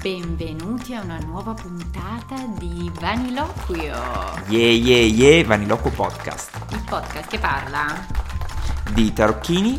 Benvenuti a una nuova puntata di Vaniloquio, Yeah, yeah, yeah, Vaniloquo Podcast. il podcast che parla Di tarocchini.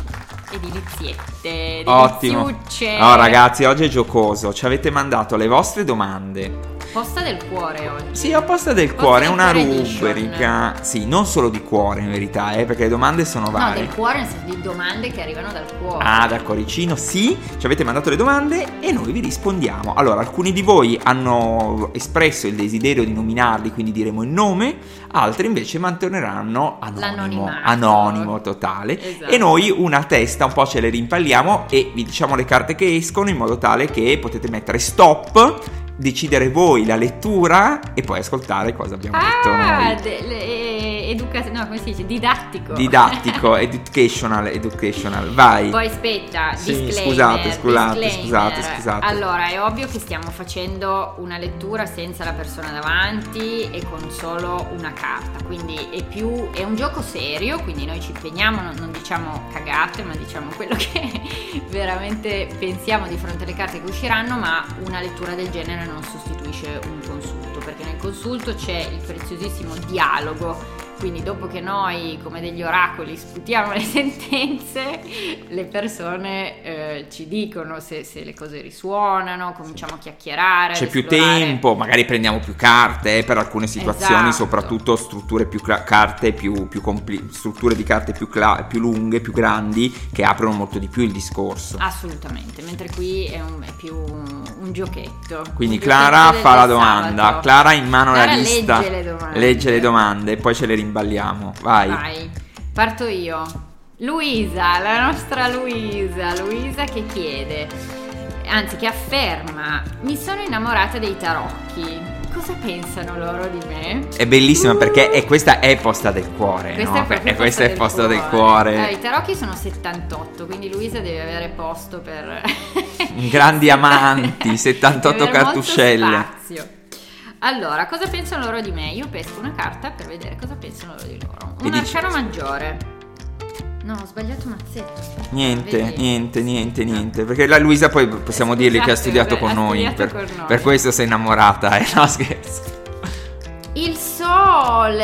e di liziette, di Ottimo. liziucce. No, ragazzi, oggi è giocoso. Ci avete mandato le vostre domande. Posta del cuore oggi. Sì, a posta del Posta cuore, è del una cuore edition. rubrica. Sì, non solo di cuore in verità, eh, perché le domande sono No, varie. del cuore nel senso di domande che arrivano dal cuore. Ah, dal cuoricino, sì, ci avete mandato le domande e noi vi rispondiamo. Allora, alcuni di voi hanno espresso il desiderio di nominarli, quindi diremo il nome, altri invece manteneranno anonimo, L'anonimato. anonimo totale. Esatto. E noi una testa un po' ce le rimpalliamo e vi diciamo le carte che escono in modo tale che potete mettere stop, decidere voi la lettura e poi ascoltare cosa abbiamo detto Ah, noi. de- le- educa- no, come si dice? Didattico. Didattico, educational, educational, vai. Poi aspetta, Sì, scusate, scusate, disclaimer. scusate, scusate. Allora, è ovvio che stiamo facendo una lettura senza la persona davanti e con solo una carta, quindi è più è un gioco serio, quindi noi ci impegniamo, non, non diciamo cagate, ma diciamo quello che veramente pensiamo di fronte alle carte che usciranno, ma una lettura del genere non sostituisce un consulto, perché nel consulto c'è il preziosissimo dialogo quindi dopo che noi come degli oracoli sputiamo le sentenze, le persone eh, ci dicono se, se le cose risuonano, cominciamo a chiacchierare. C'è più tempo, magari prendiamo più carte eh, per alcune situazioni, Esatto. soprattutto strutture più cla- carte più, più compli- strutture di carte più, cla- più lunghe, più grandi, che aprono molto di più il discorso. Assolutamente, mentre qui è, un- è più un, un giochetto. Quindi Un Clara giochetto fa la domanda, sabato. Clara in mano Clara la lista, legge le domande. legge le domande, poi ce le rimballiamo. Vai. Vai, parto io. Luisa, la nostra Luisa, Luisa che chiede, anzi che afferma, mi sono innamorata dei tarocchi. Cosa pensano loro di me? È bellissima perché è- questa è posta del cuore, Questa no? è E questa è del posta del cuore. Allora, I tarocchi sono 78, quindi Luisa deve avere posto per... Grandi amanti, 78 Deve avere molto cartuscelle. Allora, cosa pensano loro di me? Io pesco una carta per vedere cosa pensano loro di loro. Un dici- arcano maggiore. No, ho sbagliato mazzetto. Niente, vedi? niente, niente, niente. Perché la Luisa poi possiamo dirgli che ha Scusate, studiato con ha noi. studiato Per, con noi. per questo sei innamorata, eh? No, scherzo. Il sole!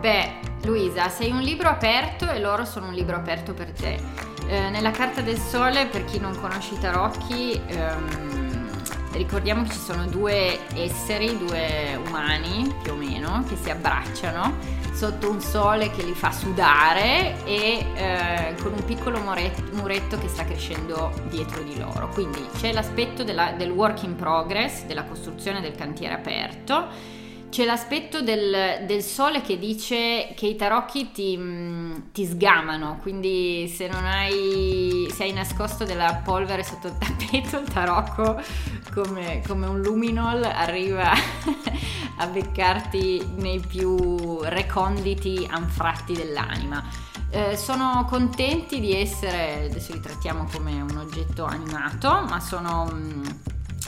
Beh, Luisa, sei un libro aperto e loro sono un libro aperto per te. Eh, nella carta del sole, per chi non conosce i tarocchi, ehm, ricordiamo che ci sono due esseri, due umani più o meno, che si abbracciano sotto un sole che li fa sudare e eh, con un piccolo muret- muretto che sta crescendo dietro di loro. Quindi c'è l'aspetto della- del work in progress, della costruzione del cantiere aperto. C'è l'aspetto del, del sole che dice che i tarocchi ti, mh, ti sgamano, quindi se non hai, se hai nascosto della polvere sotto il tappeto, il tarocco come, come un luminol arriva a beccarti nei più reconditi anfratti dell'anima. Eh, sono contenti di essere, adesso li trattiamo come un oggetto animato, ma sono, mh,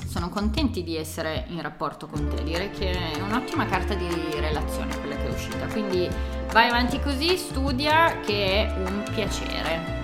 sono contenti di essere in rapporto con te. Direi che è un'ottima carta di relazione quella che è uscita. Quindi vai avanti così, studia che è un piacere.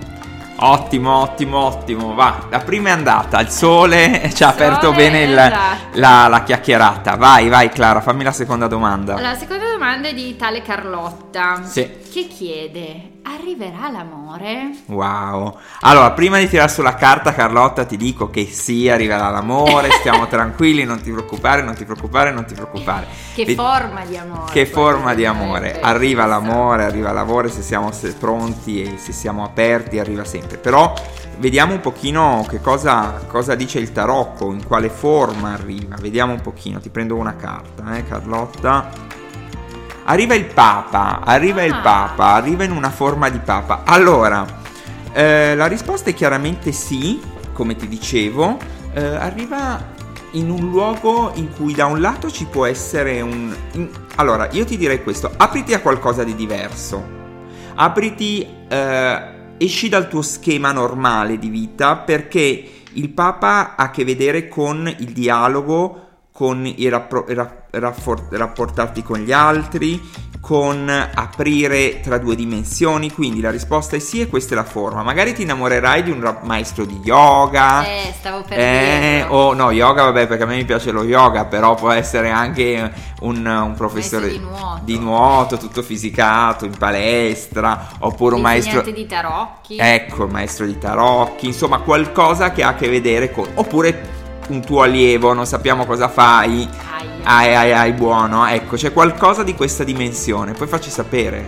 Ottimo, ottimo, ottimo. Va, la prima è andata. Il sole ci ha Sole, aperto bene il- esatto. la, la chiacchierata. Vai, vai, Clara, fammi la seconda domanda. La seconda domanda è di tale Carlotta Sì. che chiede: arriverà l'amore? Wow. Allora, prima di tirare sulla carta, Carlotta, ti dico che sì, arriverà l'amore. Stiamo tranquilli, non ti preoccupare, non ti preoccupare, non ti preoccupare. Che Ve- forma di amore? Che forma di amore. Arriva l'amore, arriva l'amore se siamo pronti e se siamo aperti, arriva sempre. Però vediamo un pochino che cosa, cosa dice il tarocco, in quale forma arriva. Vediamo un pochino, ti prendo una carta, eh, Carlotta. Arriva il Papa, arriva il Ah. Papa, arriva in una forma di Papa. Allora, eh, la risposta è chiaramente sì, come ti dicevo. Eh, arriva in un luogo in cui da un lato ci può essere un... in- allora, io ti direi questo, apriti a qualcosa di diverso. Apriti, eh, esci dal tuo schema normale di vita perché il Papa ha a che vedere con il dialogo, con il rappro- ra- rapfor- rapportarti con gli altri, con aprire tra due dimensioni? Quindi la risposta è sì e questa è la forma. Magari ti innamorerai di un ra- maestro di yoga. Eh, stavo per eh, o no, yoga, vabbè, perché a me mi piace lo yoga, però può essere anche un, un professore di nuoto. di nuoto, tutto fisicato, in palestra, oppure un maestro... Di tarocchi. Ecco, il maestro di tarocchi, insomma qualcosa che ha a che vedere con... Oppure un tuo allievo, non sappiamo cosa fai, ai ai ai buono, ecco, c'è qualcosa di questa dimensione, poi facci sapere.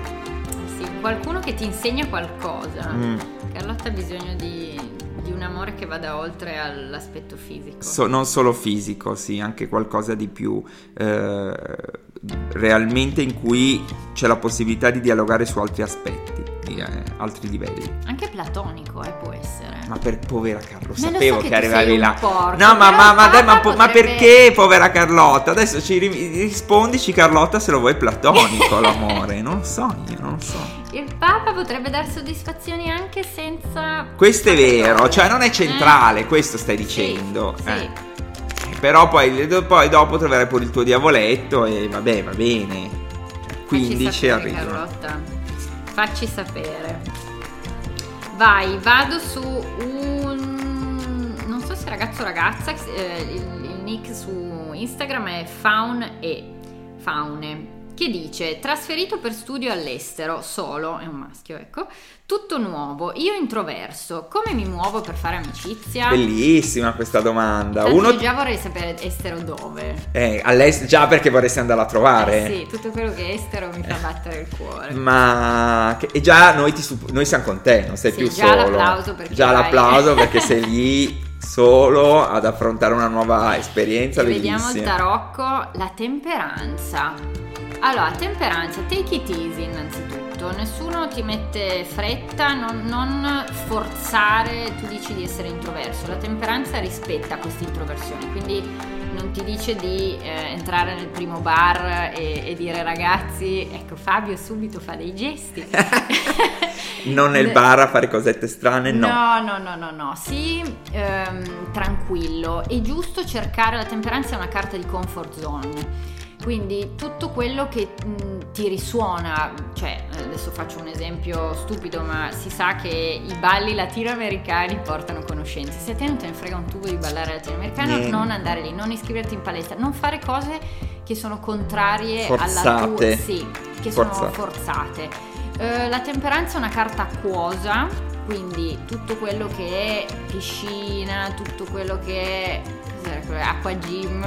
Sì, qualcuno che ti insegna qualcosa. Mm. Carlotta ha bisogno di, di un amore che vada oltre all'aspetto fisico. So- non solo fisico, sì, anche qualcosa di più eh, realmente in cui c'è la possibilità di dialogare su altri aspetti, di eh, altri livelli. Anche platonico, eh, può essere. Ma per povera Carlo, Ma lo sapevo so che, che arrivavi là. porco, no, ma, ma, ma, dai, ma, Papa po- ma potrebbe- perché povera Carlotta? Adesso ci ri- rispondici Carlotta se lo vuoi platonico l'amore. Non so, io non so. Il Papa potrebbe dar soddisfazioni anche senza. Questo è vero, cioè non è centrale, Eh. questo stai Sì, dicendo. sì. eh. Però poi, poi dopo troverai pure il tuo diavoletto e vabbè, va bene. Quindi ci arriva. Facci sapere. Vai, vado su un. Non so se ragazzo o ragazza. eh, il, il nick su Instagram è faun e faune. Che dice: Trasferito per studio all'estero, solo, è un maschio, ecco. Tutto nuovo, io introverso. Come mi muovo per fare amicizia? Bellissima questa domanda. Tanto Uno io già vorrei sapere estero dove. eh, all'est- già perché vorresti andare a trovare. Eh sì, tutto quello che è estero mi fa battere il cuore. Ma e già noi, ti noi siamo con te, non sei Sì, più già solo. l'applauso perché già vai. l'applauso perché sei lì solo ad affrontare una nuova esperienza vediamo il tarocco, la temperanza. Allora, temperanza, take it easy innanzitutto, nessuno ti mette fretta, non, non forzare, tu dici di essere introverso, la temperanza rispetta questa introversione, quindi non ti dice di eh, entrare nel primo bar e, e dire ragazzi, ecco Fabio subito fa dei gesti. non nel bar a fare cosette strane, no. No, no, no, no, no. Sì, ehm, tranquillo. È giusto cercare la temperanza è una carta di comfort zone. Quindi tutto quello che mh, ti risuona, cioè adesso faccio un esempio stupido, ma si sa che i balli latinoamericani portano conoscenze. Se a te non te ne frega un tubo di ballare latinoamericano, Niente. non andare lì, non iscriverti in palestra, non fare cose che sono contrarie alla tua Forzate. sì, che sono Forzate. forzate. Eh, la temperanza è una carta acquosa, quindi tutto quello che è piscina, tutto quello che è cos'era acqua gym.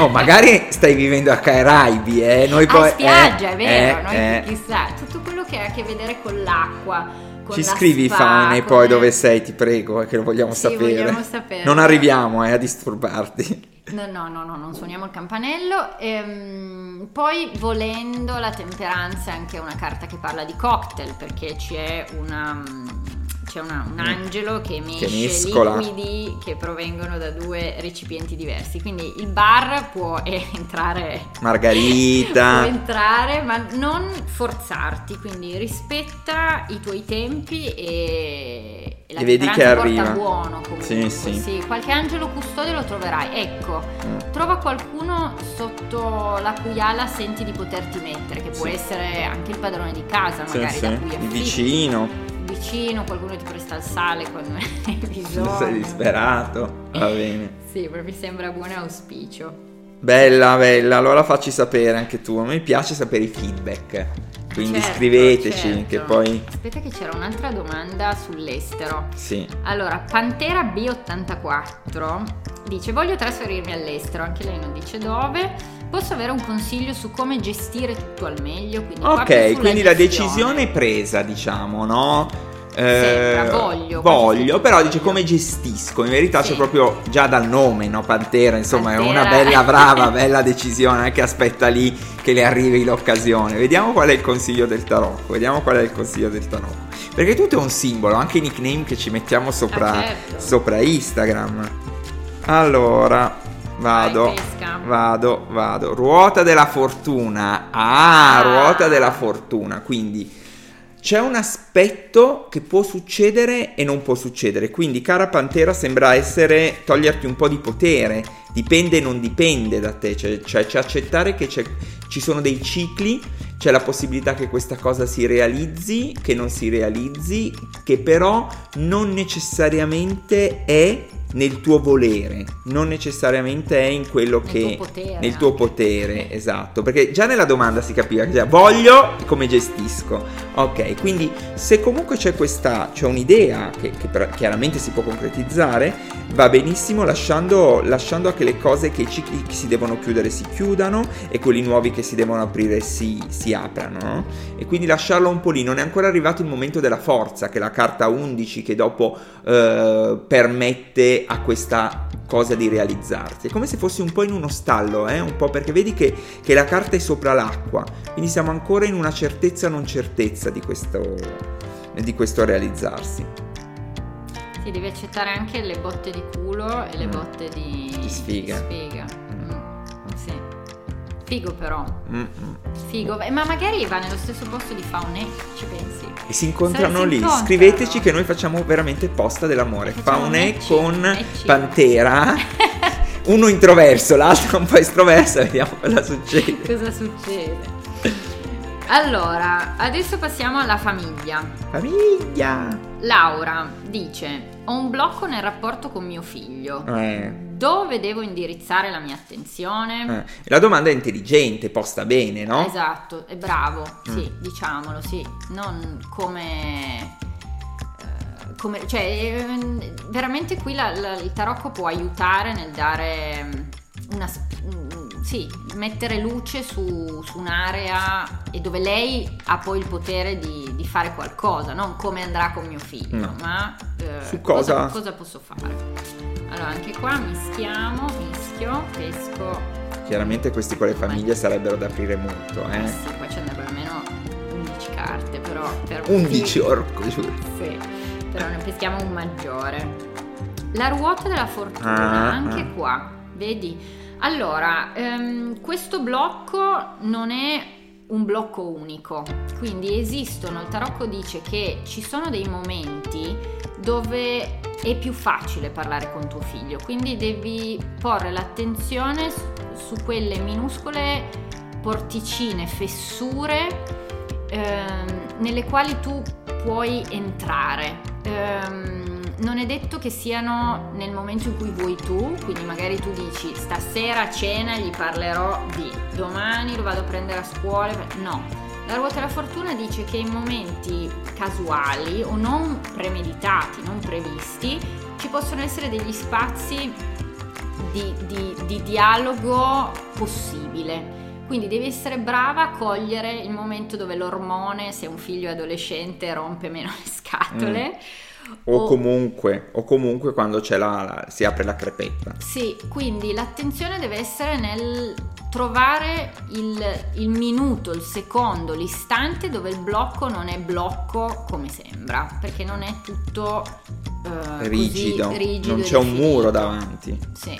Oh, magari stai vivendo a Caraibi, eh. Noi a poi spiaggia, eh, è vero, eh, noi eh. chissà, tutto quello che ha a che vedere con l'acqua. Con Ci la scrivi spa, faune con poi le- dove sei, ti prego, eh, che lo vogliamo Sì, sapere. vogliamo sapere. Non arriviamo eh, a disturbarti. No, no, no, no, non suoniamo il campanello. Ehm, poi, volendo, la temperanza è anche una carta che parla di cocktail, perché c'è una. C'è una- un angelo che mesce mescola. liquidi che provengono da due recipienti diversi. Quindi il bar può entrare può Margarita. entrare, ma non forzarti, quindi rispetta i tuoi tempi e, e la E vedi che arriva. porta buono comunque. Sì, sì. qualche angelo custode lo troverai. Ecco, Mm. trova qualcuno sotto la cui ala senti di poterti mettere, che può Sì. essere anche il padrone di casa, Sì, magari sì, da cui il affitti. vicino, Vicino, qualcuno ti presta il sale quando hai bisogno. sei disperato, va bene. Sì, mi sembra buon auspicio. Bella, bella, allora facci sapere anche tu, a me piace sapere i feedback, quindi Certo, scriveteci certo. che poi... Aspetta che c'era un'altra domanda sull'estero. Sì, Allora, Pantera B84 dice voglio trasferirmi all'estero, anche lei non dice dove. Posso avere un consiglio su come gestire tutto al meglio? Quindi ok, quindi la gestione. decisione è presa, diciamo, no? Sembra, voglio, quasi voglio, tutto però voglio. dice come gestisco. In verità Sì. c'è proprio già dal nome, no? Pantera, insomma, è Pantera. una bella, brava, bella decisione. Che aspetta lì che le arrivi l'occasione. Vediamo qual è il consiglio del tarocco. Vediamo qual è il consiglio del tarocco. Perché tutto è un simbolo, anche i nickname che ci mettiamo sopra, Ah, certo. sopra Instagram. Allora, vado. Vai. Vado, vado. Ruota della fortuna. Ah, Ah. ruota della fortuna. Quindi c'è un aspetto che può succedere e non può succedere. Quindi, cara Pantera, sembra essere toglierti un po' di potere. Dipende e non dipende da te. Cioè, cioè c'è accettare che c'è- ci sono dei cicli c'è la possibilità che questa cosa si realizzi, che non si realizzi, che però non necessariamente è nel tuo volere, non necessariamente è in quello Nel che tuo potere, nel tuo anche. potere, esatto, perché già nella domanda si capiva che già voglio come gestisco. Ok, quindi se comunque c'è questa c'è un'idea che, che però chiaramente si può concretizzare, va benissimo lasciando, lasciando che le cose che i cicli che si devono chiudere si chiudano e quelli nuovi che si devono aprire si, si aprano, no? E quindi lasciarlo un po' lì, non è ancora arrivato il momento della forza, che è la carta 11 che dopo eh, permette a questa cosa di realizzarsi. È come se fossi un po' in uno stallo, eh? un po' perché vedi che, che la carta è sopra l'acqua, quindi siamo ancora in una certezza non certezza di questo, di questo realizzarsi. Sì, devi accettare anche le botte di culo e le Mm. botte di, Di sfiga. di sfiga. Mm. Mm, Sì. Figo però. Mm, mm. Figo. Beh, Ma magari va nello stesso posto di Faune, ci pensi? E si incontrano si lì. incontrano. Scriveteci che noi facciamo veramente posta dell'amore. Faune con match. Pantera. Uno introverso, l'altro un po' estroverso. Vediamo cosa succede. Cosa succede? Allora, adesso passiamo alla famiglia. Famiglia. Laura dice: Ho un blocco nel rapporto con mio figlio. Eh, Dove devo indirizzare la mia attenzione? eh. La domanda è intelligente, posta bene, no? Esatto, è bravo, Mm. sì, diciamolo, sì, non come... eh, come cioè, eh, veramente qui la- la- il tarocco può aiutare nel dare mm, una... sì, mettere luce su, su un'area e dove lei ha poi il potere di, di fare qualcosa, non come andrà con mio figlio, No. ma eh, Su cosa- cosa posso fare. Allora, anche qua mischiamo, mischio, pesco Chiaramente questi con le famiglie sarebbero da aprire molto, eh eh. sì, poi ci andrebbero almeno 11 carte, però per 11 orco, giuro. Sì, però ne peschiamo un maggiore. La ruota della fortuna, Ah, anche ah. qua, vedi? Allora, ehm, questo blocco non è un blocco unico, quindi esistono, il tarocco dice che ci sono dei momenti dove è più facile parlare con tuo figlio, quindi devi porre l'attenzione su, quelle minuscole porticine, fessure ehm, nelle quali tu puoi entrare. Ehm, non è detto che siano nel momento in cui vuoi tu, quindi magari tu dici stasera a cena gli parlerò di, domani lo vado a prendere a scuola, no. La ruota della fortuna dice che in momenti casuali o non premeditati, non previsti, ci possono essere degli spazi di, di- di dialogo possibile. Quindi devi essere brava a cogliere il momento dove l'ormone, se un figlio è adolescente, rompe meno le scatole. O comunque, o comunque quando c'è la, la- si apre la crepetta. Sì, quindi l'attenzione deve essere nel trovare il, il minuto, il secondo, l'istante dove il blocco non è blocco come sembra, perché non è tutto eh, Rigido, rigido non c'è un muro davanti. Sì,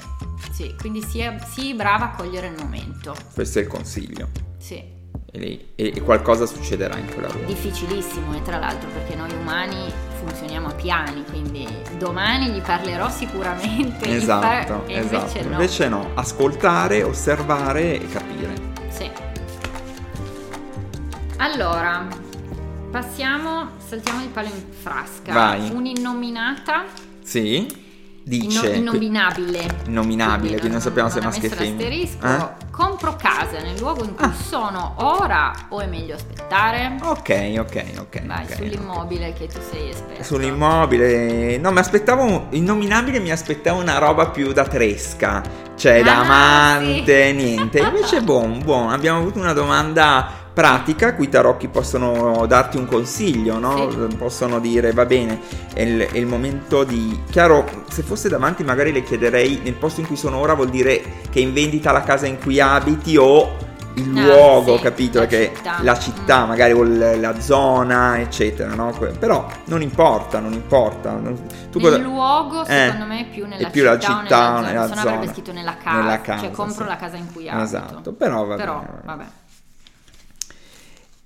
sì, quindi sia, sii brava a cogliere il momento. Questo è il consiglio. Sì. E, e- qualcosa succederà in quella ruota. difficilissimo e tra l'altro perché noi umani funzioniamo a piani, quindi domani gli parlerò sicuramente. Esatto, e esatto. invece no. Invece no, ascoltare, osservare e capire. Sì. Allora, passiamo, saltiamo di palo in frasca. Vai. Un'innominata, Sì? Dice... innominabile. Innominabile, quindi non sappiamo se maschio e femmina. Eh? Compro casa nel luogo in cui Ah. sono ora o è meglio aspettare? Ok, ok, ok. Vai, ok, sull'immobile che tu sei esperto. Sull'immobile, no, mi aspettavo innominabile, mi aspettavo una roba più da tresca, cioè da Ah, amante, sì. niente. Invece, buon, buon, abbiamo avuto una domanda pratica, qui i tarocchi possono darti un consiglio, no? Sì. Possono dire, va bene, è il, è il momento di... Chiaro, se fosse davanti magari le chiederei, nel posto in cui sono ora vuol dire che è in vendita la casa in cui abiti o il Ah, luogo, sì, capito? la Che città. la città, Mm. magari la zona, eccetera, no? Però non importa, non importa. Tu Nel cosa- luogo, Eh, secondo me, è più nella è più la città, città o o nella nella zona. Se no avrebbe zona. scritto nella casa, Nella casa, cioè compro sì. la casa in cui abito. Esatto, però va Però, vabbè.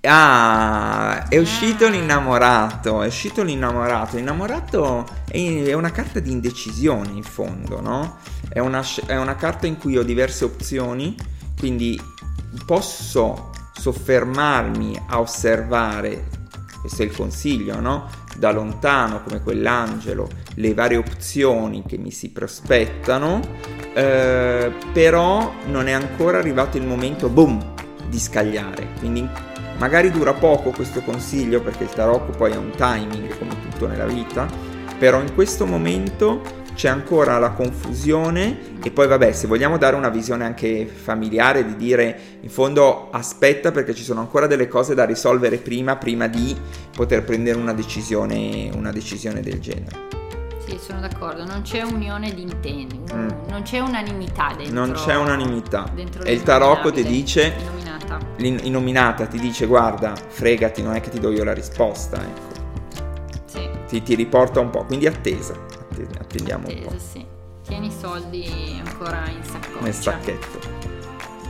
Ah, è uscito Ah. l'innamorato, è uscito l'innamorato. L'innamorato è, una carta di indecisione in fondo, no? È una, è una carta in cui ho diverse opzioni, quindi posso soffermarmi a osservare, questo è il consiglio, no? Da lontano come quell'angelo, le varie opzioni che mi si prospettano, eh, però non è ancora arrivato il momento, boom, di scagliare. Quindi magari dura poco questo consiglio perché il tarocco poi ha un timing come tutto nella vita, però in questo momento c'è ancora la confusione e poi vabbè se vogliamo dare una visione anche familiare di dire in fondo aspetta perché ci sono ancora delle cose da risolvere prima prima di poter prendere una decisione, una decisione del genere. Sì, sono d'accordo, non c'è unione di intenti, mm. non c'è unanimità dentro. Non c'è unanimità. e il tarocco ti dice... Innominata. L'innominata ti dice guarda, fregati, non è che ti do io la risposta, ecco. Sì. Ti, ti riporta un po', quindi attesa, attendiamo attesa, un po'. sì. Tieni i soldi ancora in saccoccia. Nel sacchetto.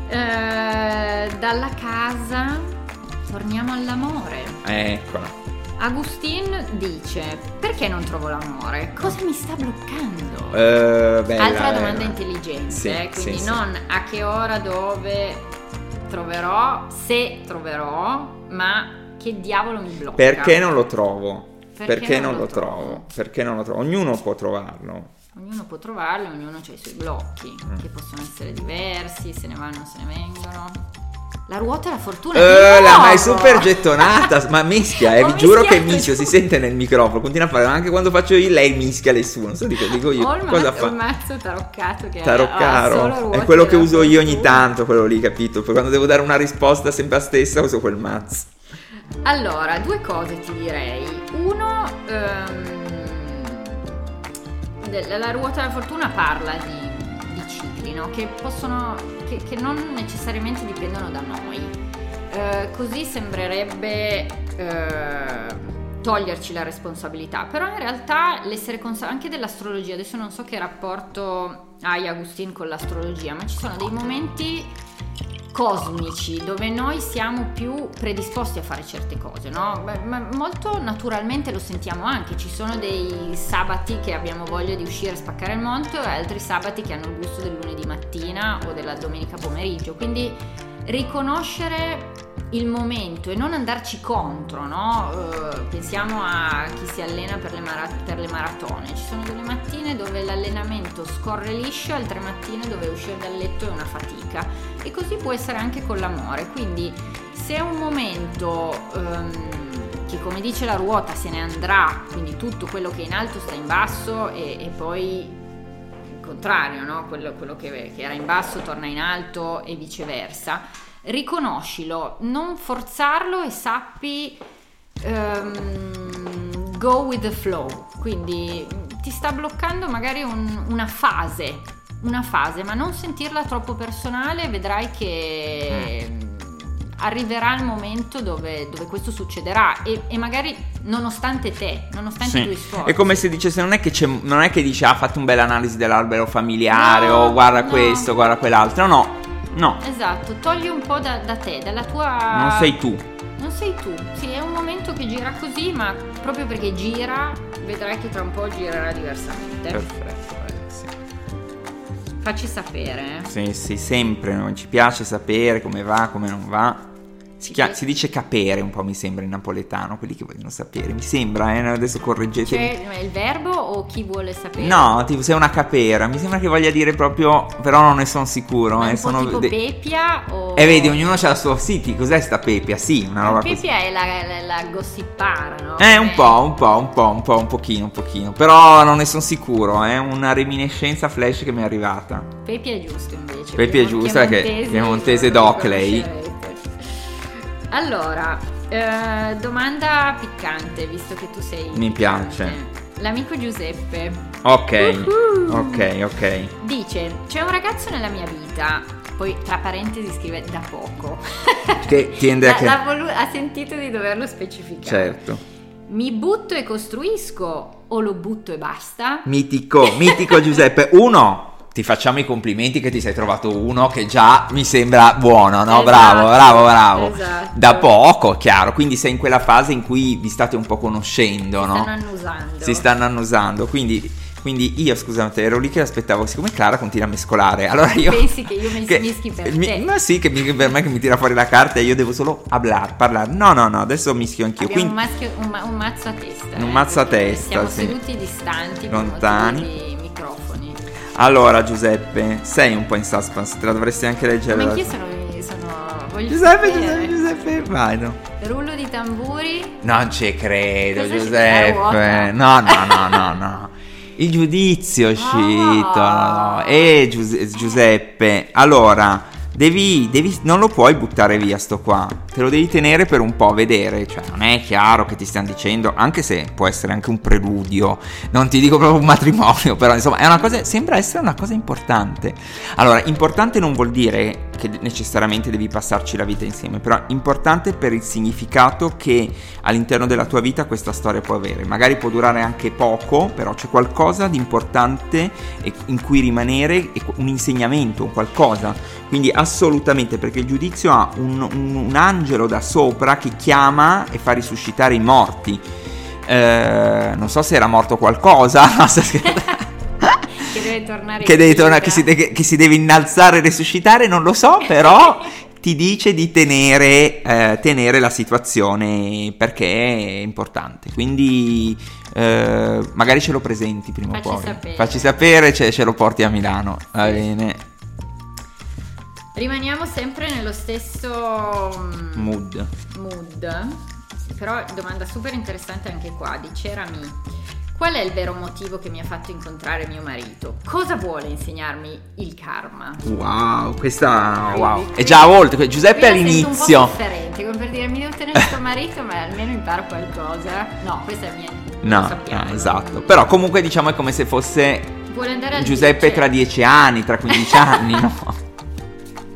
Eh, dalla casa torniamo all'amore. Eccola. Agustin dice: Perché non trovo l'amore? Cosa mi sta bloccando? Uh, bella, Altra domanda intelligente, sì, eh, quindi sì, non sì. a che ora, dove troverò, se troverò, ma che diavolo mi blocca? Perché non lo trovo? Perché, Perché non, non, lo trovo? trovo? Perché non lo trovo? Ognuno può trovarlo. Ognuno può trovarlo, ognuno ha i suoi blocchi, mm. che possono essere diversi, se ne vanno, se ne vengono. La ruota della fortuna. Uh, la, ma è super gettonata. ma mischia, eh, vi giuro che mischio, si sente nel microfono. Continua a fare, anche quando faccio io, lei mischia le sue. Non so dico, dico io. Ho il cosa mazzo, fa? un mazzo taroccato che Taroccaro. è quello che uso io ogni tanto, quello lì, capito? Poi quando devo dare una risposta sempre a stessa, uso quel mazzo. Allora, due cose ti direi. Uno, um, la ruota della fortuna parla di, di cicli, no? Che possono che, che non necessariamente dipendono da noi. Eh, così sembrerebbe eh, toglierci la responsabilità, però in realtà l'essere consapevoli anche dell'astrologia, adesso non so che rapporto hai Agustin con l'astrologia, ma ci sono dei momenti cosmici dove noi siamo più predisposti a fare certe cose, no? Ma molto naturalmente lo sentiamo anche, ci sono dei sabati che abbiamo voglia di uscire a spaccare il monte e altri sabati che hanno il gusto del lunedì mattina o della domenica pomeriggio, quindi riconoscere il momento e non andarci contro, no? Uh, pensiamo a chi si allena per le, mara- per le, maratone, ci sono delle mattine dove l'allenamento scorre liscio, altre mattine dove uscire dal letto è una fatica e così può essere anche con l'amore, quindi se è un momento um, che come dice la ruota se ne andrà, quindi tutto quello che è in alto sta in basso e, e poi il contrario, no? quello, quello che, che era in basso torna in alto e viceversa riconoscilo, non forzarlo e sappi um, go with the flow. Quindi ti sta bloccando magari un, una fase, una fase, ma non sentirla troppo personale, vedrai che mm. arriverà il momento dove, dove questo succederà e, e, magari nonostante te, nonostante sì. i tuoi sforzi. È come se dicesse non è che, non è che dice ha fatto un bel analisi dell'albero familiare no, o guarda no. questo, guarda quell'altro, no No. Esatto, togli un po' da, da te, dalla tua... Non sei tu. Non sei tu, sì, è un momento che gira così, ma proprio perché gira, vedrai che tra un po' girerà diversamente. Perfetto, eh, sì. Facci sapere. Eh. Sì, sì, sempre, non ci piace sapere come va, come non va. Si, chia- si, dice capere un po', mi sembra in napoletano, quelli che vogliono sapere. Mi sembra, eh? adesso correggetemi. Cioè, il verbo o chi vuole sapere? No, tipo sei una capera. Mi sembra che voglia dire proprio, però non ne sono sicuro. Ma eh, sono tipo de- pepia o... Eh, vedi, ognuno ha la sua... Sì, cos'è sta pepia? Sì, una roba pepia così. è la, la, la gossipara, no? Eh, un po', un po', un po', un po', un pochino, un pochino. Però non ne sono sicuro, è eh? una reminiscenza flash che mi è arrivata. Pepia è giusto invece. Pepia è giusto, perché Piemontese d'Ockley. Allora, eh, domanda piccante, visto che tu sei... Mi piace. L'amico Giuseppe. Ok, uh-huh. ok, ok. Dice, c'è un ragazzo nella mia vita, poi tra parentesi scrive da poco. Che tiende a... Che... Volu- ha sentito di doverlo specificare. Certo. Mi butto e costruisco o lo butto e basta? Mitico, mitico Giuseppe. Uno, ti facciamo i complimenti che ti sei trovato uno che già mi sembra buono, no? Esatto, bravo, bravo, bravo. Esatto. Da poco, chiaro, quindi sei in quella fase in cui vi state un po' conoscendo, si no? Si stanno annusando. Si stanno annusando, quindi Quindi io, scusate, ero lì che aspettavo, siccome Clara continua a mescolare, allora io... Pensi che io mi che, mischi per mi, te? Ma sì, che mi, per me che mi tira fuori la carta e io devo solo hablar, parlare. No, no, no, adesso mischio anch'io. Abbiamo quindi, un, maschio, un, un, mazzo a testa. Un eh, mazzo a testa, siamo sì. seduti distanti, lontani. Allora, Giuseppe, sei un po' in suspense, te la dovresti anche leggere. Ma anch'io sono, sono voglio Giuseppe, sapere. Giuseppe, Giuseppe, vai, no. Rullo di tamburi. Non ci credo, Cosa Giuseppe. No, no, no, no, no. Il giudizio è uscito. Ah. No. E Giuseppe, allora, devi, devi, non lo puoi buttare via sto qua. Te lo devi tenere per un po' a vedere. Cioè, non è chiaro che ti stiano dicendo, anche se può essere anche un preludio. Non ti dico proprio un matrimonio, però insomma, è una cosa, sembra essere una cosa importante. Allora, importante non vuol dire che necessariamente devi passarci la vita insieme, però importante per il significato che all'interno della tua vita questa storia può avere. Magari può durare anche poco, però c'è qualcosa di importante in cui rimanere, un insegnamento, un qualcosa. Quindi assolutamente, perché il giudizio ha un, un, un angelo da sopra che chiama e fa risuscitare i morti. Eh, non so se era morto qualcosa. che deve tornare che, deve tornare, che, si de- che, si deve innalzare e resuscitare, non lo so, però ti dice di tenere, eh, tenere, la situazione perché è importante. Quindi eh, magari ce lo presenti prima Facci o poi. Sapere. Facci sapere, ce, ce lo porti a Milano. Va bene. Rimaniamo sempre nello stesso mm, mood. mood. Però domanda super interessante anche qua, di Cerami. Qual è il vero motivo che mi ha fatto incontrare mio marito? Cosa vuole insegnarmi il karma? Wow, questa wow. È già a volte, Giuseppe all'inizio. un po' differente, come per dire mi devo tenere sto marito, ma almeno imparo qualcosa. No, questa è mia. No, sappiamo, no esatto. Però comunque diciamo è come se fosse Giuseppe dice. tra dieci anni, tra 15 anni, no?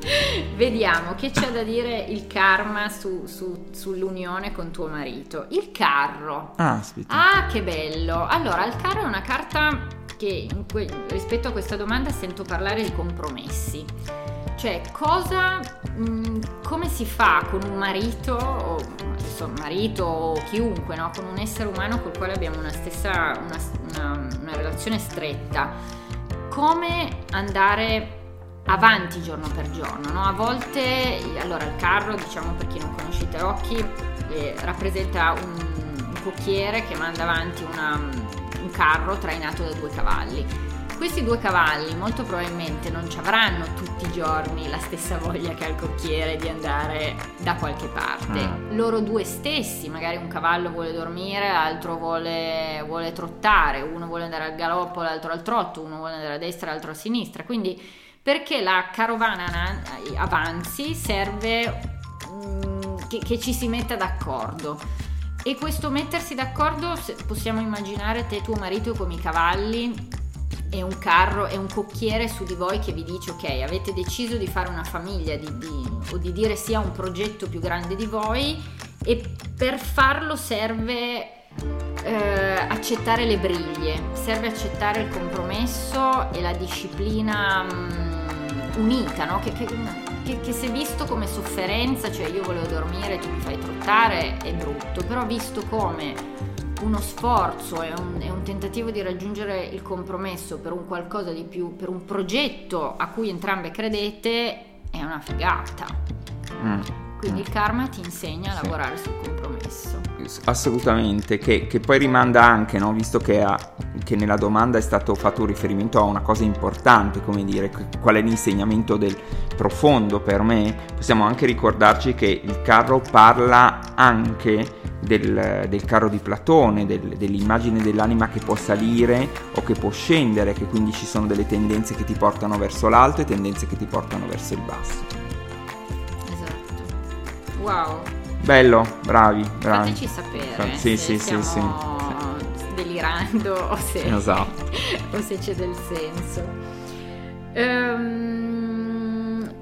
Vediamo che c'è da dire il karma su, su, sull'unione con tuo marito. Il carro. Ah. Ah, che bello. Allora, il carro è una carta che que- rispetto a questa domanda sento parlare di compromessi. Cioè, cosa, mh, come si fa con un marito, o adesso marito o chiunque, no? con un essere umano col quale abbiamo una stessa, una, una, una relazione stretta, come andare avanti giorno per giorno, no? A volte, allora il carro, diciamo per chi non conosce i tarocchi, eh, rappresenta un, un, cocchiere che manda avanti una, un carro trainato da due cavalli. Questi due cavalli molto probabilmente non ci avranno tutti i giorni la stessa voglia che ha il cocchiere di andare da qualche parte. Mm. Loro due stessi, magari un cavallo vuole dormire, l'altro vuole, vuole trottare, uno vuole andare al galoppo, l'altro al trotto, uno vuole andare a destra, l'altro a sinistra. Quindi perché la carovana avanzi serve mm, che, che ci si metta d'accordo. E questo mettersi d'accordo, possiamo immaginare te e tuo marito come i cavalli e un carro e un cocchiere su di voi che vi dice ok avete deciso di fare una famiglia di, di, o di dire sì a un progetto più grande di voi e per farlo serve eh, accettare le briglie serve accettare il compromesso e la disciplina mh, unita no? che, che, che, che se visto come sofferenza cioè io volevo dormire tu mi fai trottare è brutto però visto come uno sforzo e un, un, tentativo di raggiungere il compromesso per un qualcosa di più, per un progetto a cui entrambe credete, è una figata. Mm. Quindi il karma ti insegna a sì. lavorare sul compromesso. Assolutamente, che, che poi rimanda anche, no? visto che, ha, che, nella domanda è stato fatto un riferimento a una cosa importante, come dire, qual è l'insegnamento del profondo per me, possiamo anche ricordarci che il carro parla anche del, del, carro di Platone, del, dell'immagine dell'anima che può salire o che può scendere, che quindi ci sono delle tendenze che ti portano verso l'alto e tendenze che ti portano verso il basso. Wow. Bello, bravi, bravi. Fateci sapere sì, sì, sì, sì, delirando o se, esatto. o se c'è del senso. Um,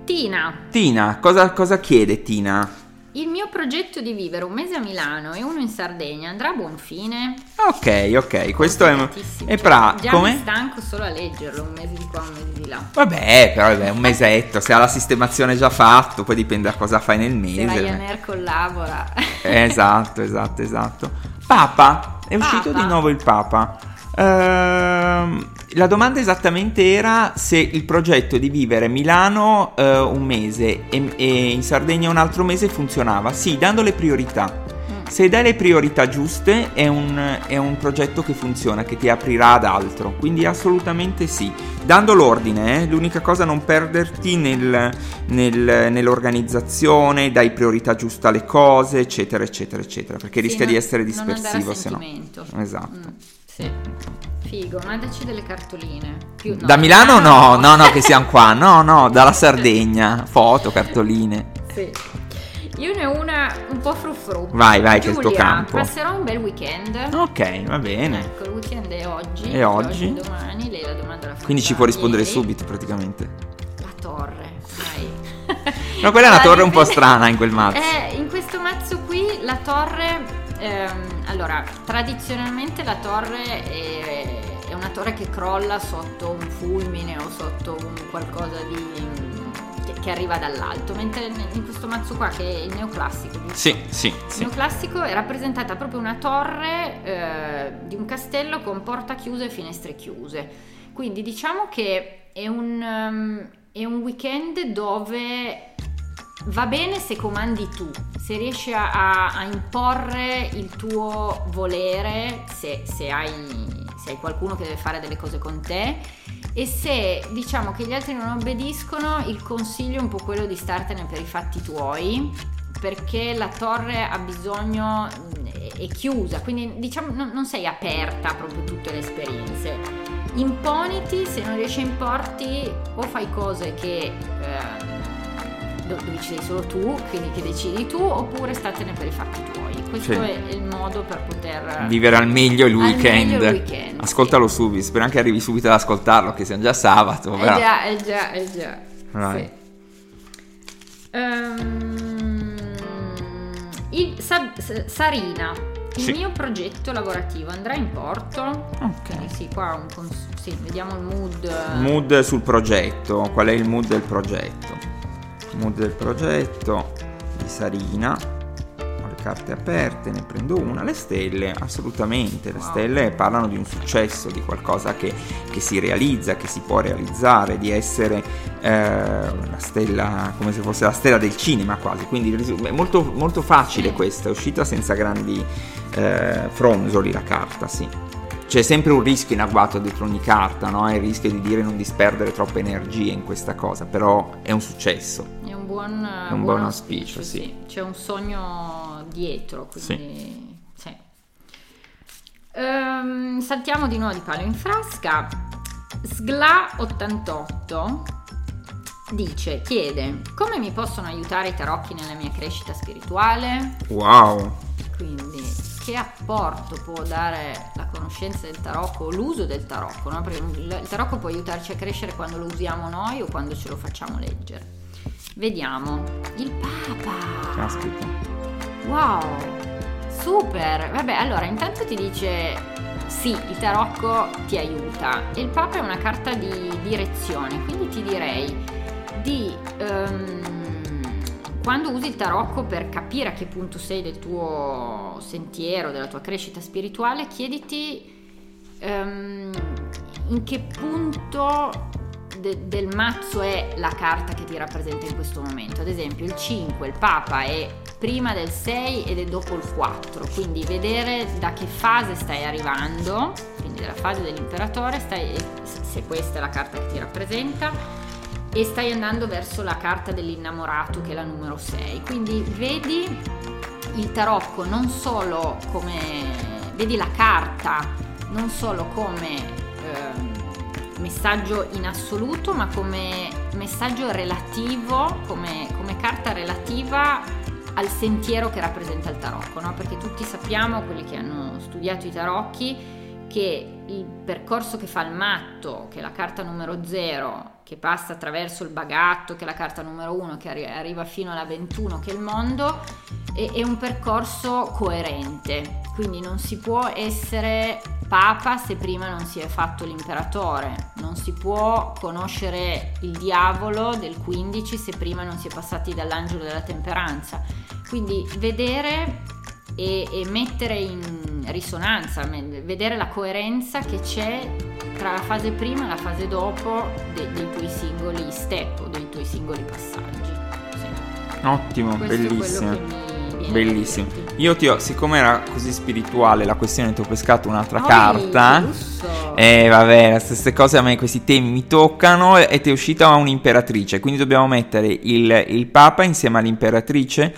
Tina. Tina, cosa, cosa chiede Tina? Il mio progetto di vivere un mese a Milano e uno in Sardegna andrà a buon fine? Ok, ok, questo è, è pra... Già come? mi stanco solo a leggerlo, un mese di qua, un mese di là. Vabbè, però vabbè, un mesetto, se ha la sistemazione già fatto, poi dipende da cosa fai nel mese. Se Ryanair collabora. esatto, esatto, esatto. Papa, è Papa. uscito di nuovo il Papa. Ehm, la domanda esattamente era se il progetto di vivere a Milano uh, un mese e, e, in Sardegna un altro mese funzionava. Sì, dando le priorità. Mm. Se dai le priorità giuste è un, è un, progetto che funziona, che ti aprirà ad altro, quindi assolutamente sì. Dando l'ordine, eh, l'unica cosa è non perderti nel, nel, nell'organizzazione, dai priorità giuste alle cose, eccetera, eccetera, eccetera, perché sì, rischia non, di essere dispersivo se no. Esatto. Mm. Sì. Figo, mandaci delle cartoline. Più, no, da Milano no, no, no, che siamo qua. No, no, dalla Sardegna. Foto, cartoline. Sì. Io ne ho una un po' frufru. Vai, vai, Giulia, che è il tuo campo. Passerò un bel weekend. Ok, va bene. Ecco, il weekend è oggi. E oggi? oggi domani, lei la domanda la Quindi ci può rispondere ieri. subito, praticamente. La torre, dai. no, quella è una torre un po' strana in quel mazzo. Eh, in questo mazzo qui la torre ehm, allora, tradizionalmente la torre è, è, una torre che crolla sotto un fulmine o sotto un qualcosa di che arriva dall'alto, mentre in questo mazzo qua che è il neoclassico. Sì, sì, sì. Il neoclassico è rappresentata proprio una torre eh, di un castello con porta chiusa e finestre chiuse. Quindi diciamo che è un, um, è un weekend dove Va bene se comandi tu, se riesci a, a imporre il tuo volere, se, se, hai, se, hai, qualcuno che deve fare delle cose con te e se diciamo che gli altri non obbediscono, il consiglio è un po' quello di startene per i fatti tuoi, perché la torre ha bisogno, è chiusa, quindi diciamo non, non sei aperta proprio a tutte le esperienze. Imponiti, se non riesci a importi o fai cose che... Eh, dove ci sei solo tu, quindi che decidi tu, oppure statene per i fatti tuoi. Questo sì. è il modo per poter vivere al meglio il weekend. Meglio il weekend Ascoltalo sì. subito, spero anche arrivi subito ad ascoltarlo, che sia già sabato. Eh già, è già, è già. Right. Sì. Um, il, Sa, Sarina, il sì. mio progetto lavorativo andrà in porto. Ok. Quindi sì, qua un cons- sì, vediamo il mood. Mood sul progetto. Qual è il mood del progetto? Mood del progetto di Sarina. Ho le carte aperte ne prendo una. Le stelle assolutamente. Le stelle parlano di un successo di qualcosa che, che si realizza che si può realizzare di essere eh, la stella come se fosse la stella del cinema quasi. Quindi è molto, molto facile questa è uscita senza grandi eh, fronzoli la carta sì. C'è sempre un rischio in agguato dietro ogni carta, no? Il rischio di dire non disperdere troppe energie in questa cosa, però è un successo. Un buon, è un buon auspicio, sì. sì. C'è un sogno dietro, quindi sì. sì. Ehm, saltiamo di nuovo di palo in frasca. Sgla88 dice, chiede, come mi possono aiutare i tarocchi nella mia crescita spirituale? Wow! Quindi che apporto può dare la conoscenza del tarocco, l'uso del tarocco, no? perché il tarocco può aiutarci a crescere quando lo usiamo noi o quando ce lo facciamo leggere. Vediamo, il Papa. Caspita. Wow, super. Vabbè, allora intanto ti dice sì, il tarocco ti aiuta e il Papa è una carta di direzione, quindi ti direi di... Um, quando usi il tarocco per capire a che punto sei del tuo sentiero, della tua crescita spirituale, chiediti um, in che punto de- del mazzo è la carta che ti rappresenta in questo momento. Ad esempio il 5, il Papa è prima del 6 ed è dopo il 4, quindi vedere da che fase stai arrivando, quindi dalla fase dell'imperatore, stai, se questa è la carta che ti rappresenta e stai andando verso la carta dell'innamorato che è la numero 6. Quindi vedi il tarocco non solo come vedi la carta non solo come eh, messaggio in assoluto, ma come messaggio relativo, come, come, carta relativa al sentiero che rappresenta il tarocco, no? Perché tutti sappiamo, quelli che hanno studiato i tarocchi, che il percorso che fa il matto, che è la carta numero 0, che passa attraverso il bagatto, che è la carta numero 1, che arri- arriva fino alla 21, che è il mondo, è, è un percorso coerente. Quindi non si può essere papa se prima non si è fatto l'imperatore, non si può conoscere il diavolo del 15 se prima non si è passati dall'angelo della temperanza. Quindi vedere e, e mettere in, risonanza, vedere la coerenza che c'è tra la fase prima e la fase dopo de- dei tuoi singoli step o dei tuoi singoli passaggi. Sì. Ottimo, Questo bellissimo. Bellissimo. Io ti ho, siccome era così spirituale la questione, ti ho pescato un'altra oh, carta. E eh, vabbè, queste cose a me, questi temi mi toccano. E ti è uscita un'imperatrice. Quindi dobbiamo mettere il, il Papa insieme all'imperatrice.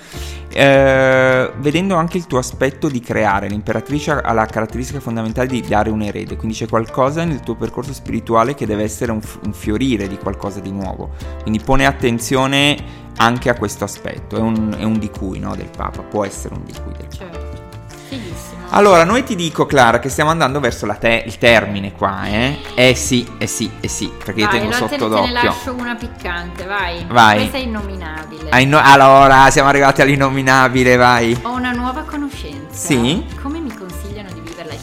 Eh, vedendo anche il tuo aspetto di creare, l'imperatrice ha la caratteristica fondamentale di dare un erede, quindi c'è qualcosa nel tuo percorso spirituale che deve essere un, un fiorire di qualcosa di nuovo. Quindi pone attenzione anche a questo aspetto, è un, è un di cui no, del Papa, può essere un di cui del Papa. Certo. Fighissimo. Allora, noi ti dico, Clara, che stiamo andando verso te- il termine qua, eh? Eh sì, eh sì, eh sì, perché vai, io tengo sotto te, d'occhio. Te ne lascio una piccante, vai. Vai. Questa è innominabile. Inno- allora, siamo arrivati all'innominabile, vai. Ho una nuova conoscenza. Sì? Come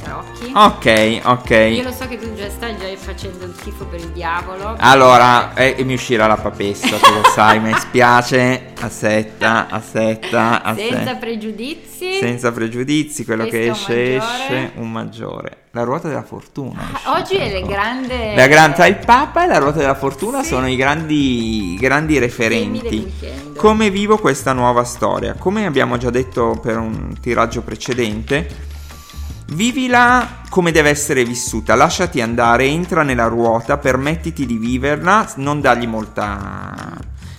tarocchi? Ok, ok. Io lo so che tu già stai già facendo il tifo per il diavolo. Allora, eh, mi uscirà la papessa, tu lo sai, mi spiace. Aspetta, aspetta, aspetta. Senza pregiudizi. Senza pregiudizi, quello Questo che esce, esce, un maggiore. La ruota della fortuna. Ah, oggi è il grande... La gran... Il Papa e la ruota della fortuna sì. sono i grandi, grandi referenti. Come vivo questa nuova storia? Come abbiamo già detto per un tiraggio precedente, Vivila come deve essere vissuta, lasciati andare, entra nella ruota, permettiti di viverla, non dargli molta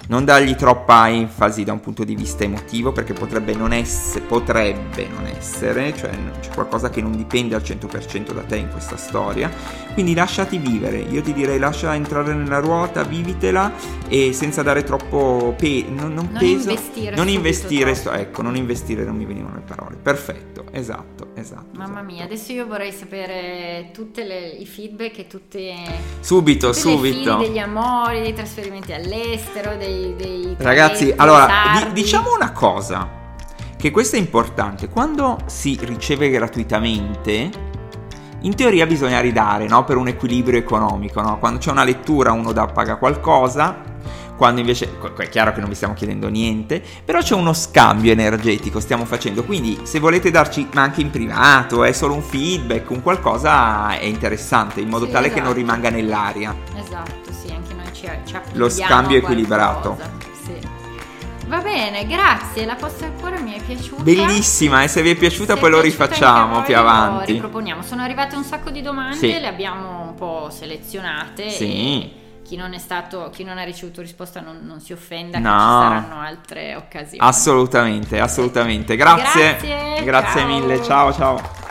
non dargli troppa enfasi da un punto di vista emotivo perché potrebbe non essere, potrebbe non essere, cioè c'è qualcosa che non dipende al 100% da te in questa storia, quindi lasciati vivere, io ti direi lascia entrare nella ruota, vivitela e senza dare troppo pe- non, non, non peso, investire non investire, sto, ecco, non investire, non mi venivano le parole, perfetto, esatto, esatto. Mamma esatto. mia, adesso io vorrei sapere tutti i feedback e tutte... Subito, tutte subito. degli amori, dei trasferimenti all'estero, dei dei... dei Ragazzi, allora, di- diciamo una cosa, che questo è importante, quando si riceve gratuitamente... In teoria bisogna ridare, no? Per un equilibrio economico, no? Quando c'è una lettura uno da, paga qualcosa, quando invece è chiaro che non vi stiamo chiedendo niente, però c'è uno scambio energetico, stiamo facendo, quindi se volete darci, ma anche in privato, è solo un feedback, un qualcosa è interessante, in modo sì, tale esatto. che non esatto. rimanga nell'aria. Esatto, sì, ci, ci Lo scambio equilibrato. Sì. Va bene, grazie. La posta al cuore mi è piaciuta. Bellissima, e se vi è piaciuta se poi lo rifacciamo più avanti. Lo riproponiamo. Sono arrivate un sacco di domande, sì. le abbiamo un po' selezionate. Sì. Chi non, è stato, chi non ha ricevuto risposta non, non si offenda, no. ci saranno altre occasioni. Assolutamente, assolutamente. Grazie. Grazie, grazie mille. Ciao, ciao.